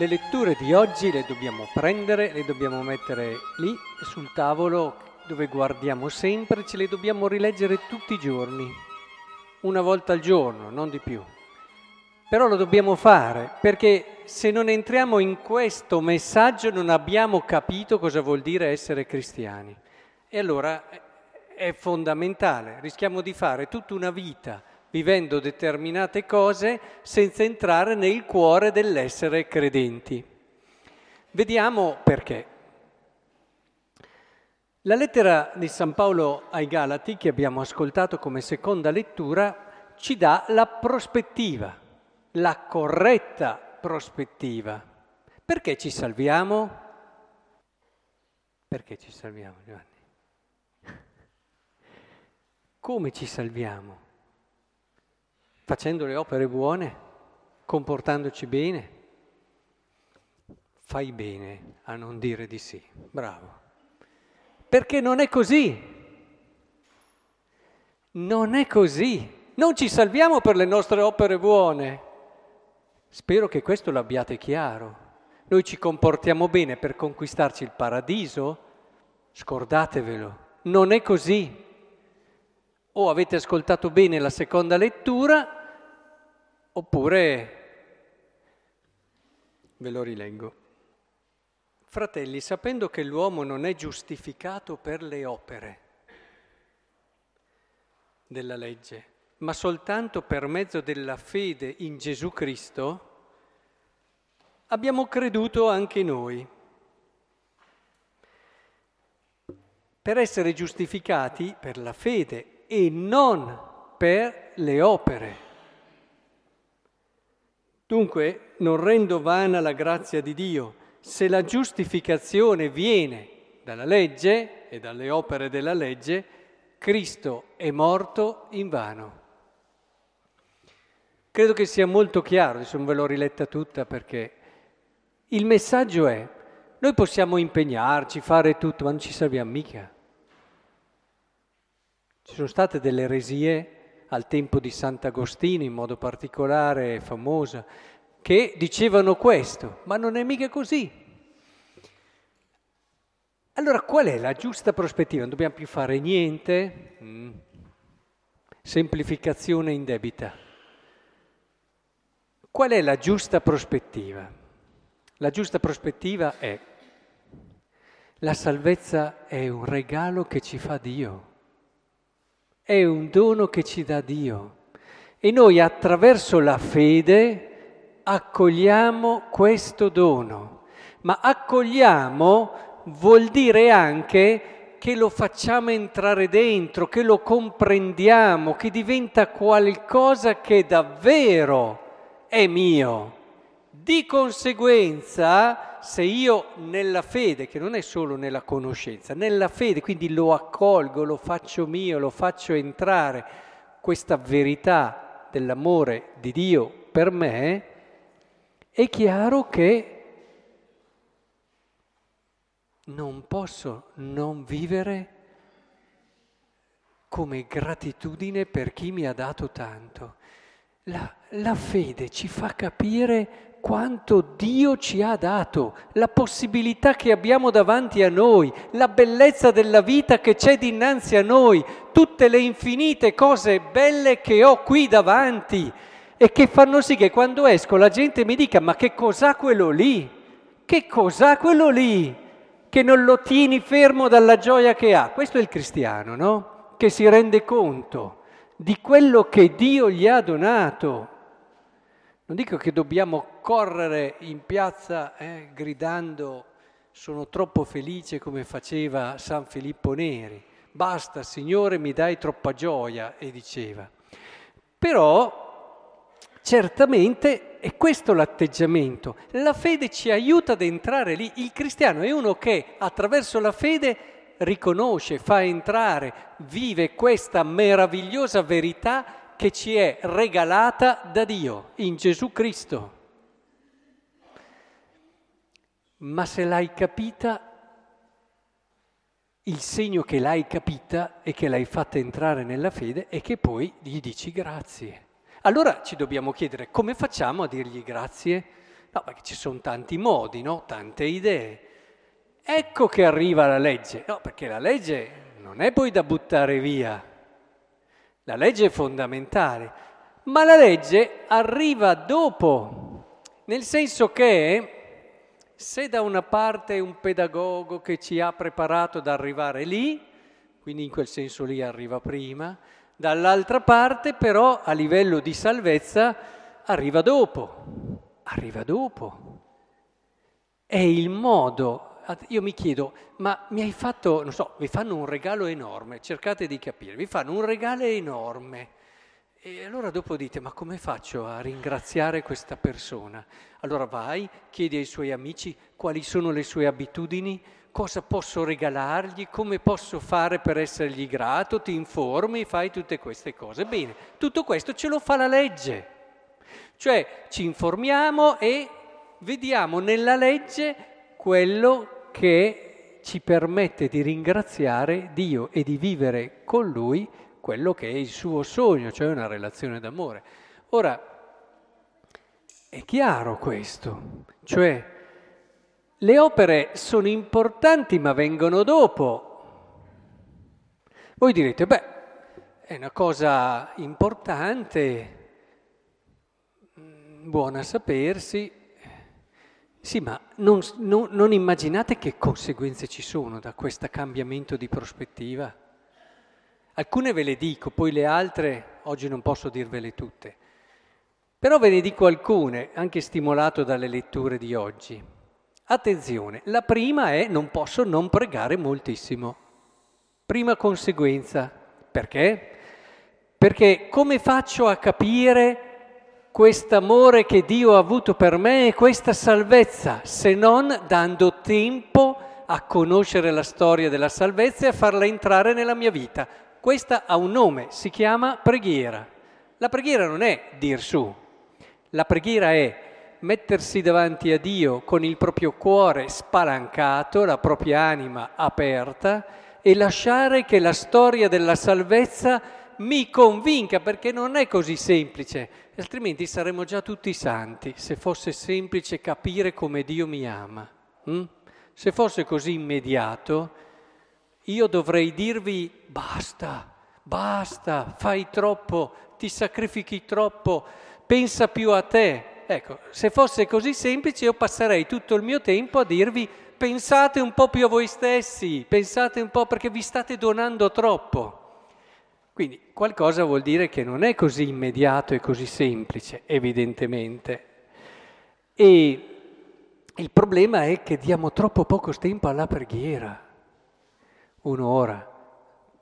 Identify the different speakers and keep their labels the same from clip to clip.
Speaker 1: Le letture di oggi le dobbiamo prendere, le dobbiamo mettere lì sul tavolo dove guardiamo sempre, ce le dobbiamo rileggere tutti i giorni, una volta al giorno, non di più. Però lo dobbiamo fare perché se non entriamo in questo messaggio non abbiamo capito cosa vuol dire essere cristiani. E allora è fondamentale, rischiamo di fare tutta una vita vivendo determinate cose senza entrare nel cuore dell'essere credenti. Vediamo perché. La lettera di San Paolo ai Galati, che abbiamo ascoltato come seconda lettura, ci dà la prospettiva, la corretta prospettiva. Perché ci salviamo? Perché ci salviamo, Giovanni? Come ci salviamo? Facendo le opere buone, comportandoci bene. Fai bene a non dire di sì, bravo. Perché non è così. Non è così. Non ci salviamo per le nostre opere buone. Spero che questo l'abbiate chiaro. Noi ci comportiamo bene per conquistarci il paradiso? Scordatevelo. Non è così. O avete ascoltato bene la seconda lettura Oppure ve lo rileggo. Fratelli, sapendo che l'uomo non è giustificato per le opere della legge, ma soltanto per mezzo della fede in Gesù Cristo, abbiamo creduto anche noi. Per essere giustificati per la fede e non per le opere. Dunque non rendo vana la grazia di Dio. Se la giustificazione viene dalla legge e dalle opere della legge, Cristo è morto in vano. Credo che sia molto chiaro, adesso non ve l'ho riletta tutta perché il messaggio è, noi possiamo impegnarci, fare tutto, ma non ci serviamo mica. Ci sono state delle eresie al tempo di Sant'Agostino in modo particolare famosa, che dicevano questo, ma non è mica così. Allora qual è la giusta prospettiva? Non dobbiamo più fare niente? Mm. Semplificazione indebita. Qual è la giusta prospettiva? La giusta prospettiva è la salvezza è un regalo che ci fa Dio è un dono che ci dà Dio e noi attraverso la fede accogliamo questo dono, ma accogliamo vuol dire anche che lo facciamo entrare dentro, che lo comprendiamo, che diventa qualcosa che davvero è mio. Di conseguenza, se io nella fede, che non è solo nella conoscenza, nella fede, quindi lo accolgo, lo faccio mio, lo faccio entrare, questa verità dell'amore di Dio per me, è chiaro che non posso non vivere come gratitudine per chi mi ha dato tanto. La, la fede ci fa capire quanto Dio ci ha dato, la possibilità che abbiamo davanti a noi, la bellezza della vita che c'è dinanzi a noi, tutte le infinite cose belle che ho qui davanti e che fanno sì che quando esco la gente mi dica ma che cos'ha quello lì? Che cos'ha quello lì? Che non lo tieni fermo dalla gioia che ha. Questo è il cristiano, no? Che si rende conto di quello che Dio gli ha donato. Non dico che dobbiamo correre in piazza eh, gridando sono troppo felice come faceva San Filippo Neri. Basta, Signore, mi dai troppa gioia, e diceva. Però certamente è questo l'atteggiamento. La fede ci aiuta ad entrare lì. Il cristiano è uno che attraverso la fede riconosce, fa entrare, vive questa meravigliosa verità che ci è regalata da Dio in Gesù Cristo. Ma se l'hai capita, il segno che l'hai capita e che l'hai fatta entrare nella fede è che poi gli dici grazie. Allora ci dobbiamo chiedere come facciamo a dirgli grazie? No, perché ci sono tanti modi, no? Tante idee. Ecco che arriva la legge. No, perché la legge non è poi da buttare via. La legge è fondamentale, ma la legge arriva dopo, nel senso che se da una parte è un pedagogo che ci ha preparato ad arrivare lì, quindi in quel senso lì arriva prima, dall'altra parte però a livello di salvezza arriva dopo, arriva dopo. È il modo io mi chiedo, ma mi hai fatto, non so, vi fanno un regalo enorme, cercate di capire, vi fanno un regalo enorme. E allora dopo dite, ma come faccio a ringraziare questa persona? Allora vai, chiedi ai suoi amici quali sono le sue abitudini, cosa posso regalargli, come posso fare per essergli grato, ti informi, fai tutte queste cose. Bene, tutto questo ce lo fa la legge. Cioè ci informiamo e vediamo nella legge quello che ci permette di ringraziare Dio e di vivere con Lui quello che è il suo sogno, cioè una relazione d'amore. Ora, è chiaro questo, cioè le opere sono importanti ma vengono dopo. Voi direte, beh, è una cosa importante, mm, buona sapersi, sì, ma non, non, non, immaginate che conseguenze ci sono da questo cambiamento di prospettiva. Alcune ve le dico, poi le altre oggi non posso dirvele tutte. Però ve ne dico alcune, anche stimolato dalle letture di oggi. Attenzione, la prima è non posso non pregare moltissimo. Prima conseguenza. Perché? Perché come faccio a capire quest'amore che Dio ha avuto per me e questa salvezza, se non dando tempo a conoscere la storia della salvezza e a farla entrare nella mia vita. Questa ha un nome, si chiama preghiera. La preghiera non è dir su, la preghiera è mettersi davanti a Dio con il proprio cuore spalancato, la propria anima aperta e lasciare che la storia della salvezza mi convinca, perché non è così semplice, altrimenti saremmo già tutti santi se fosse semplice capire come Dio mi ama. Hm? Se fosse così immediato, io dovrei dirvi basta, basta, fai troppo, ti sacrifichi troppo, pensa più a te. Ecco, se fosse così semplice io passerei tutto il mio tempo a dirvi pensate un po' più a voi stessi, pensate un po' perché vi state donando troppo. Quindi qualcosa vuol dire che non è così immediato e così semplice, evidentemente. E il problema è che diamo troppo poco tempo alla preghiera. Un'ora,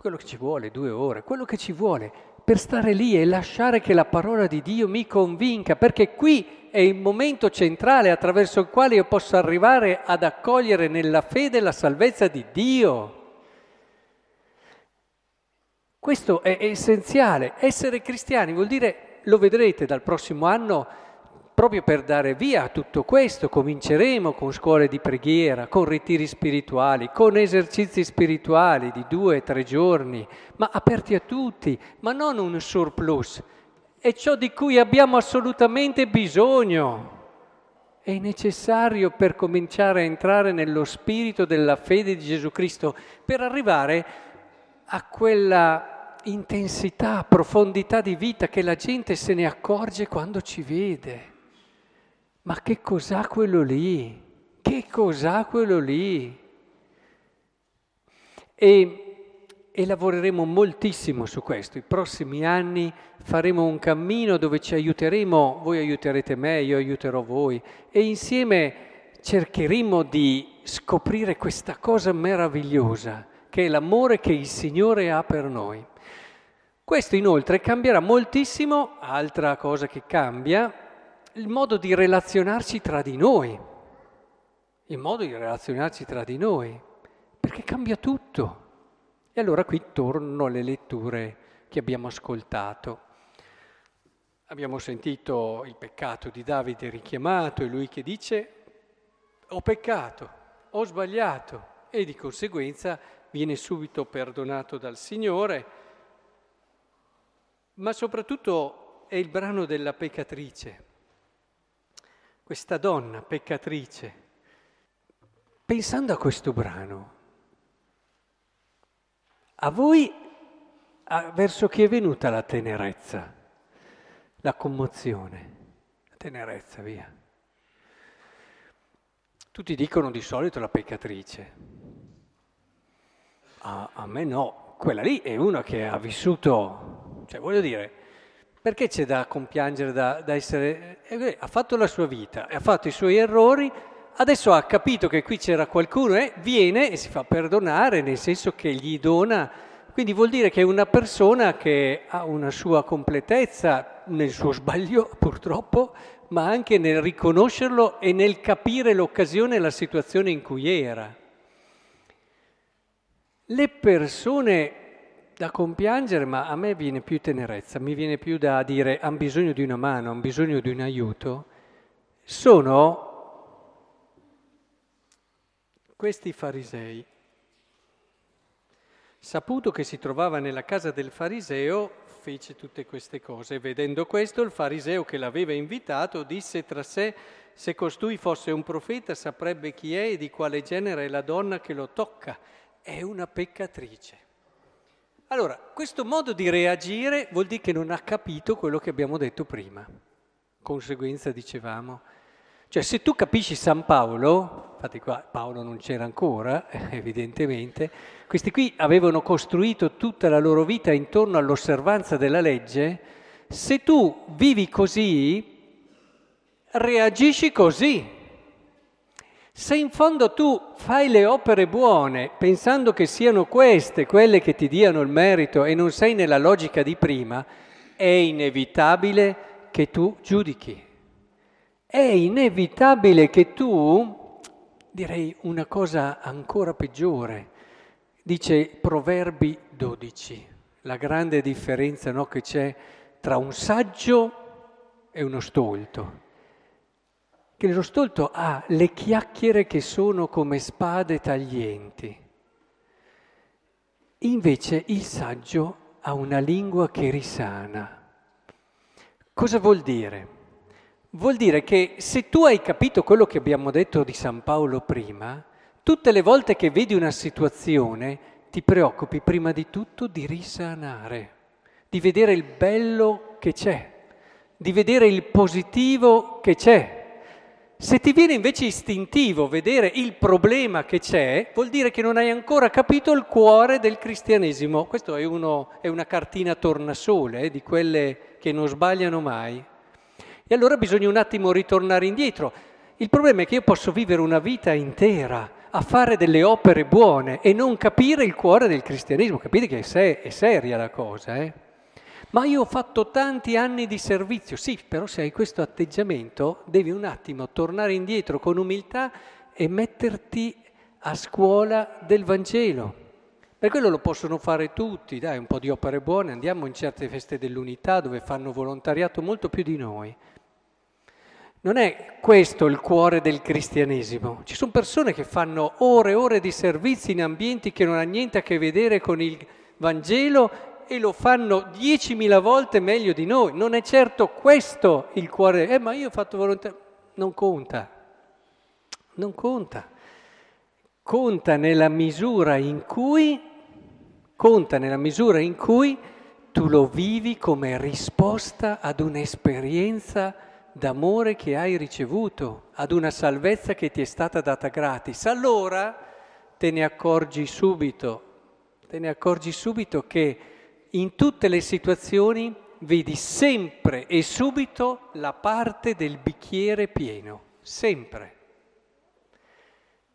Speaker 1: quello che ci vuole, due ore, quello che ci vuole per stare lì e lasciare che la parola di Dio mi convinca, perché qui è il momento centrale attraverso il quale io posso arrivare ad accogliere nella fede la salvezza di Dio. Questo è essenziale. Essere cristiani vuol dire, lo vedrete dal prossimo anno, proprio per dare via a tutto questo, cominceremo con scuole di preghiera, con ritiri spirituali, con esercizi spirituali di due, tre giorni, ma aperti a tutti, ma non un surplus. È ciò di cui abbiamo assolutamente bisogno. È necessario per cominciare a entrare nello spirito della fede di Gesù Cristo, per arrivare a quella intensità, profondità di vita che la gente se ne accorge quando ci vede. Ma che cos'ha quello lì? Che cos'ha quello lì? E, e lavoreremo moltissimo su questo. I prossimi anni faremo un cammino dove ci aiuteremo, voi aiuterete me, io aiuterò voi, e insieme cercheremo di scoprire questa cosa meravigliosa che è l'amore che il Signore ha per noi. Questo inoltre cambierà moltissimo, altra cosa che cambia, il modo di relazionarci tra di noi, il modo di relazionarci tra di noi, perché cambia tutto. E allora qui torno alle letture che abbiamo ascoltato. Abbiamo sentito il peccato di Davide richiamato e lui che dice ho peccato, ho sbagliato e di conseguenza viene subito perdonato dal Signore, ma soprattutto è il brano della peccatrice. questa donna peccatrice, pensando a questo brano, a voi a, verso chi è venuta la tenerezza, la commozione, la tenerezza, via. Tutti dicono di solito la peccatrice. A, a me no, quella lì è una che ha vissuto, cioè voglio dire, perché c'è da compiangere, da, da essere... Eh, ha fatto la sua vita, ha fatto i suoi errori, adesso ha capito che qui c'era qualcuno e viene e si fa perdonare, nel senso che gli dona... Quindi vuol dire che è una persona che ha una sua completezza nel suo sbaglio, purtroppo, ma anche nel riconoscerlo e nel capire l'occasione e la situazione in cui era. Le persone da compiangere, ma a me viene più tenerezza, mi viene più da dire hanno bisogno di una mano, hanno bisogno di un aiuto, sono questi farisei. Saputo che si trovava nella casa del fariseo, fece tutte queste cose. Vedendo questo, il fariseo che l'aveva invitato disse tra sé, se costui fosse un profeta saprebbe chi è e di quale genere è la donna che lo tocca. È una peccatrice. Allora, questo modo di reagire vuol dire che non ha capito quello che abbiamo detto prima. Conseguenza, dicevamo. Cioè, se tu capisci San Paolo, infatti qua Paolo non c'era ancora, evidentemente, questi qui avevano costruito tutta la loro vita intorno all'osservanza della legge, se tu vivi così, reagisci così. Se in fondo tu fai le opere buone pensando che siano queste quelle che ti diano il merito e non sei nella logica di prima, è inevitabile che tu giudichi. È inevitabile che tu, direi una cosa ancora peggiore, dice Proverbi 12, la grande differenza no, che c'è tra un saggio e uno stolto che lo stolto ha le chiacchiere che sono come spade taglienti. Invece il saggio ha una lingua che risana. Cosa vuol dire? Vuol dire che se tu hai capito quello che abbiamo detto di San Paolo prima, tutte le volte che vedi una situazione ti preoccupi prima di tutto di risanare, di vedere il bello che c'è, di vedere il positivo che c'è se ti viene invece istintivo vedere il problema che c'è, vuol dire che non hai ancora capito il cuore del cristianesimo. Questa è, è, una cartina tornasole, eh, di quelle che non sbagliano mai. E allora bisogna un attimo ritornare indietro. Il problema è che io posso vivere una vita intera a fare delle opere buone e non capire il cuore del cristianesimo. Capite che è, se- è seria la cosa, eh? Ma io ho fatto tanti anni di servizio, sì, però se hai questo atteggiamento devi un attimo tornare indietro con umiltà e metterti a scuola del Vangelo. Per quello lo possono fare tutti, dai, un po' di opere buone, andiamo in certe feste dell'unità dove fanno volontariato molto più di noi. Non è questo il cuore del cristianesimo. Ci sono persone che fanno ore e ore di servizi in ambienti che non hanno niente a che vedere con il Vangelo e lo fanno diecimila volte meglio di noi. Non è certo questo il cuore. Eh, ma io ho fatto volontà. Non conta. Non conta. Conta nella misura in cui, conta nella misura in cui tu lo vivi come risposta ad un'esperienza d'amore che hai ricevuto, ad una salvezza che ti è stata data gratis. Allora te ne accorgi subito, te ne accorgi subito che in tutte le situazioni vedi sempre e subito la parte del bicchiere pieno, sempre.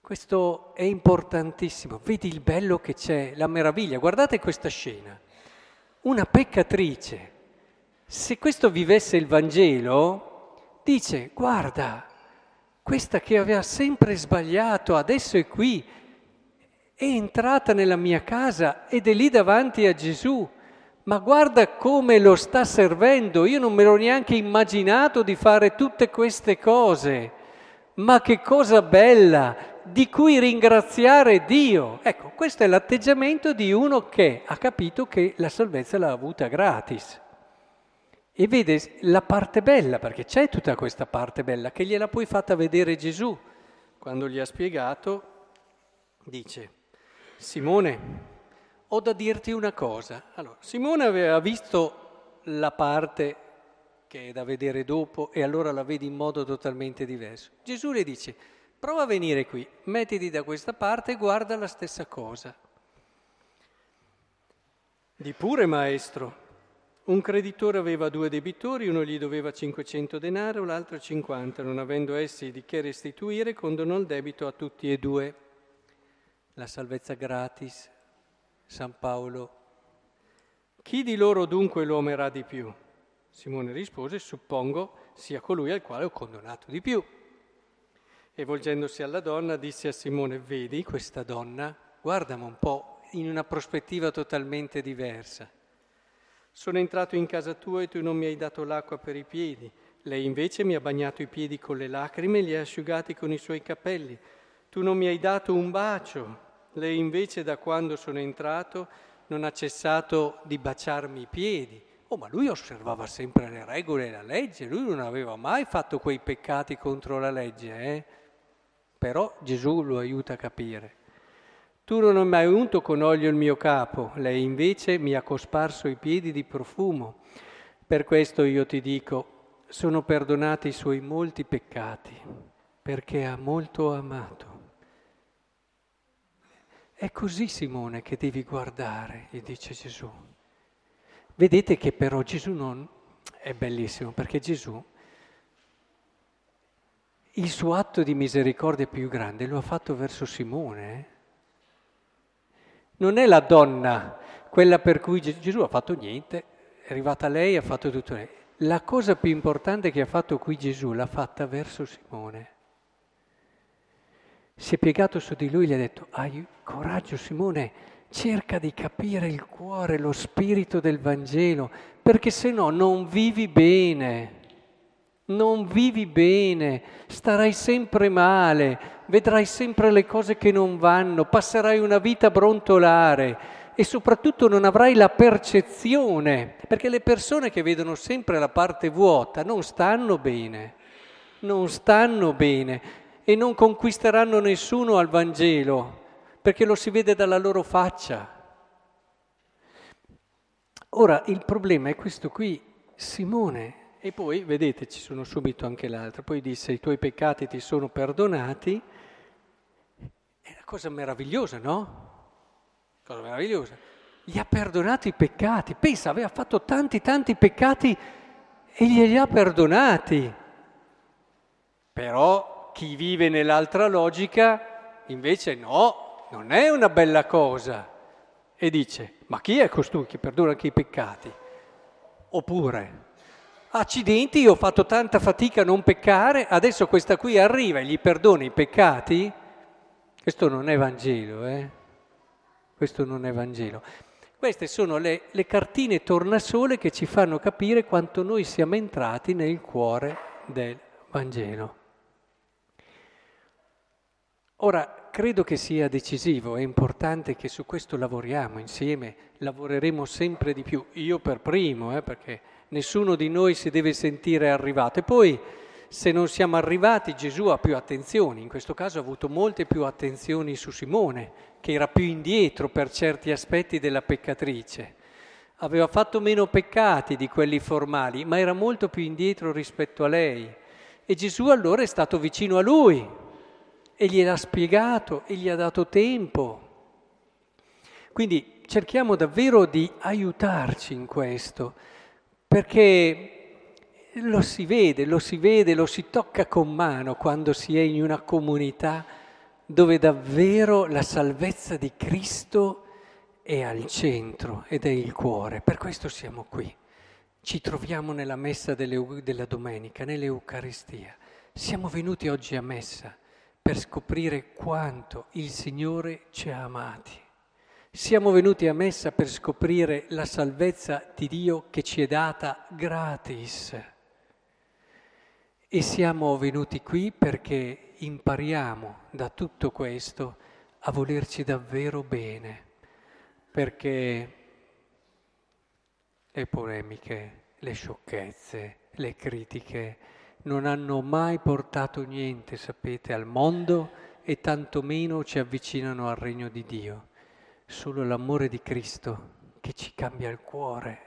Speaker 1: Questo è importantissimo, vedi il bello che c'è, la meraviglia. Guardate questa scena. Una peccatrice, se questo vivesse il Vangelo, dice, guarda, questa che aveva sempre sbagliato, adesso è qui, è entrata nella mia casa ed è lì davanti a Gesù ma guarda come lo sta servendo, io non me l'ho neanche immaginato di fare tutte queste cose, ma che cosa bella, di cui ringraziare Dio. Ecco, questo è l'atteggiamento di uno che ha capito che la salvezza l'ha avuta gratis. e vede la parte bella, perché c'è tutta questa parte bella, che gliela poi fatta vedere Gesù. Quando gli ha spiegato, dice, Simone, ho da dirti una cosa. Allora, Simone aveva visto la parte che è da vedere dopo e allora la vedi in modo totalmente diverso. Gesù le dice, prova a venire qui, mettiti da questa parte e guarda la stessa cosa. Di pure, maestro, un creditore aveva due debitori, uno gli doveva 500 denaro, l'altro 50. Non avendo essi di che restituire, condonò il debito a tutti e due. La salvezza gratis, San Paolo. Chi di loro dunque lo amerà di più? Simone rispose, suppongo sia colui al quale ho condonato di più. E volgendosi alla donna disse a Simone, vedi questa donna? Guardami un po' in una prospettiva totalmente diversa. Sono entrato in casa tua e tu non mi hai dato l'acqua per i piedi. Lei invece mi ha bagnato i piedi con le lacrime e li ha asciugati con i suoi capelli. Tu non mi hai dato un bacio. Lei invece da quando sono entrato non ha cessato di baciarmi i piedi. Oh, ma lui osservava sempre le regole e la legge, lui non aveva mai fatto quei peccati contro la legge, eh? Però Gesù lo aiuta a capire. Tu non hai mai unto con olio il mio capo, lei invece mi ha cosparso i piedi di profumo. Per questo io ti dico, sono perdonati i suoi molti peccati, perché ha molto amato. È così Simone che devi guardare, gli dice Gesù. Vedete che però Gesù non è bellissimo, perché Gesù il suo atto di misericordia più grande lo ha fatto verso Simone. Eh? Non è la donna quella per cui Gesù ha fatto niente, è arrivata lei, ha fatto tutto lei. La cosa più importante che ha fatto qui Gesù l'ha fatta verso Simone. Si è piegato su di lui e gli ha detto, hai coraggio Simone, cerca di capire il cuore, lo spirito del Vangelo, perché se no non vivi bene. Non vivi bene, starai sempre male, vedrai sempre le cose che non vanno, passerai una vita a brontolare. E soprattutto non avrai la percezione, perché le persone che vedono sempre la parte vuota non stanno bene, non stanno bene e non conquisteranno nessuno al Vangelo, perché lo si vede dalla loro faccia. Ora, il problema è questo qui, Simone e poi, vedete, ci sono subito anche l'altro. Poi disse, i tuoi peccati ti sono perdonati. È una cosa meravigliosa, no? Cosa meravigliosa. Gli ha perdonato i peccati. Pensa, aveva fatto tanti, tanti peccati e glieli ha perdonati. Però chi vive nell'altra logica, invece no, non è una bella cosa. E dice, ma chi è costui che perdona anche i peccati? Oppure, accidenti, io ho fatto tanta fatica a non peccare, adesso questa qui arriva e gli perdona i peccati? Questo non è Vangelo, eh? Questo non è Vangelo. Queste sono le, le cartine tornasole che ci fanno capire quanto noi siamo entrati nel cuore del Vangelo. Ora, credo che sia decisivo, è importante che su questo lavoriamo insieme, lavoreremo sempre di più, io per primo, eh, perché nessuno di noi si deve sentire arrivato. E poi, se non siamo arrivati, Gesù ha più attenzioni, in questo caso ha avuto molte più attenzioni su Simone, che era più indietro per certi aspetti della peccatrice. Aveva fatto meno peccati di quelli formali, ma era molto più indietro rispetto a lei. E Gesù allora è stato vicino a lui e gliel'ha spiegato e gli ha dato tempo. Quindi cerchiamo davvero di aiutarci in questo perché lo si vede, lo si vede, lo si tocca con mano quando si è in una comunità dove davvero la salvezza di Cristo è al centro ed è il cuore. Per questo siamo qui. Ci troviamo nella messa delle, della domenica, nell'Eucaristia. Siamo venuti oggi a messa per scoprire quanto il Signore ci ha amati. Siamo venuti a messa per scoprire la salvezza di Dio che ci è data gratis. E siamo venuti qui perché impariamo da tutto questo a volerci davvero bene, perché le polemiche, le sciocchezze, le critiche, non hanno mai portato niente, sapete, al mondo e tantomeno ci avvicinano al regno di Dio. Solo l'amore di Cristo che ci cambia il cuore.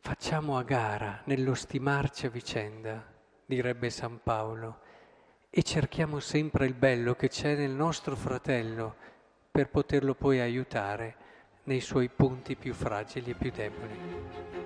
Speaker 1: Facciamo a gara nello stimarci a vicenda, direbbe San Paolo, e cerchiamo sempre il bello che c'è nel nostro fratello per poterlo poi aiutare nei suoi punti più fragili e più deboli.